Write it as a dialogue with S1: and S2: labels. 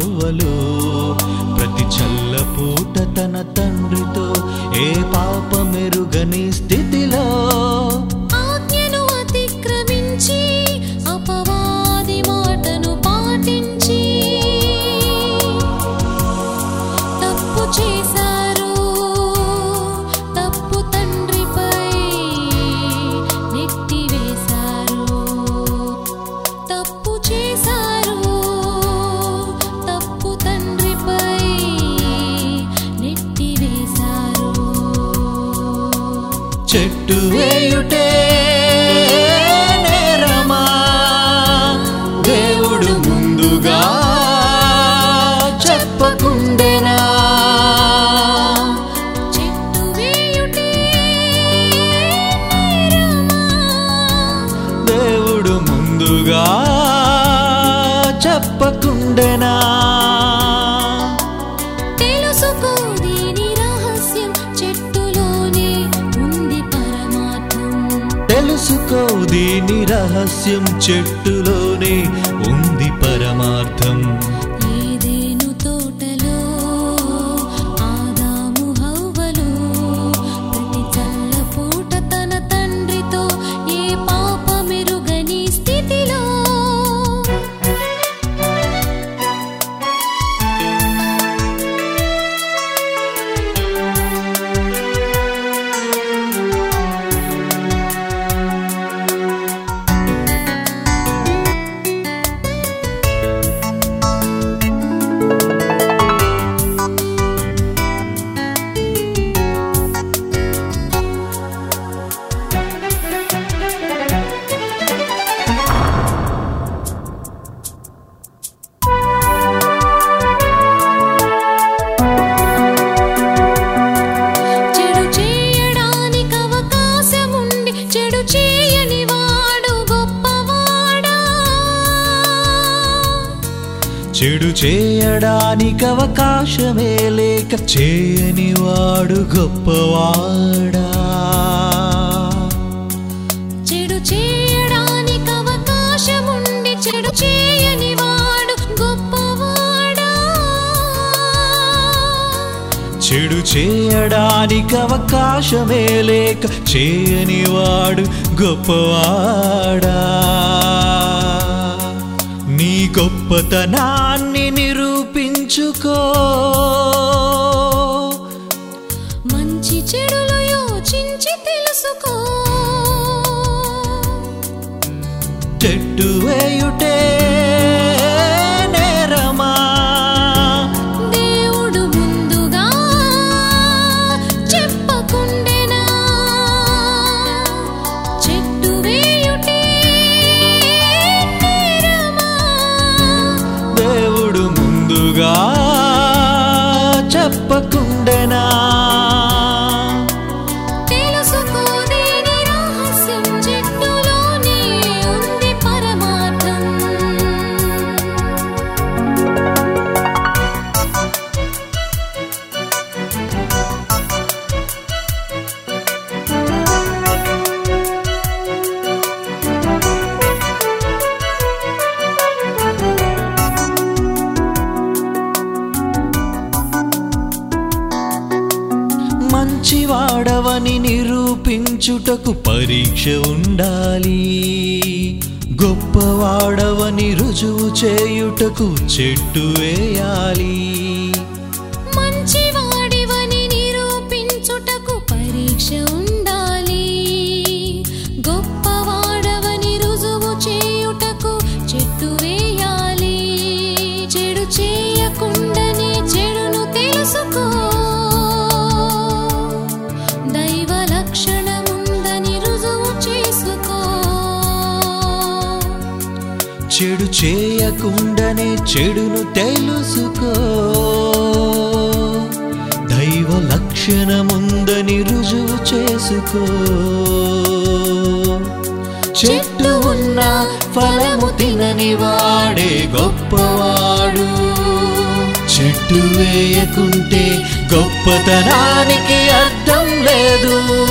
S1: الاول
S2: చెట్టు వేయుటే నేరమా? దేవుడు ముందుగా చెప్పకుండెనా?
S1: చెట్టు వేయుటే నేరమా?
S2: దేవుడు ముందుగా చెప్పకుండెనా?
S1: తెలుసుకో దీని రహస్యం చెట్టులోనే ఉంది పరమార్థం. చెడు చేయడానికి
S2: అవకాశమే లేక చేయని వాడు గొప్పవాడా.
S1: చెడు చేయడానికి అవకాశముండి చెడు చేయని వాడు గొప్పవాడా.
S2: చెడు చేయడానికి అవకాశమే లేక చేయని వాడు గొప్పవాడా. గొప్పతనాన్ని నిరూపించుకో.
S1: మంచి చెడులు యోచించి తెలుసుకో.
S2: చెట్టు వేయుటే మంచివాడవని నిరూపించుటకు పరీక్ష ఉండాలి. గొప్పవాడవని రుజువు చేయుటకు చెట్టు వేయాలి. చెడు చేయకుండానే చెడును తెలుసుకో. దైవ లక్షణముందని రుజువు చేసుకో. చెట్టు ఉన్న ఫలము తినని వాడే గొప్పవాడు. చెట్టు వేయకుంటే గొప్పతనానికి అర్థం లేదు.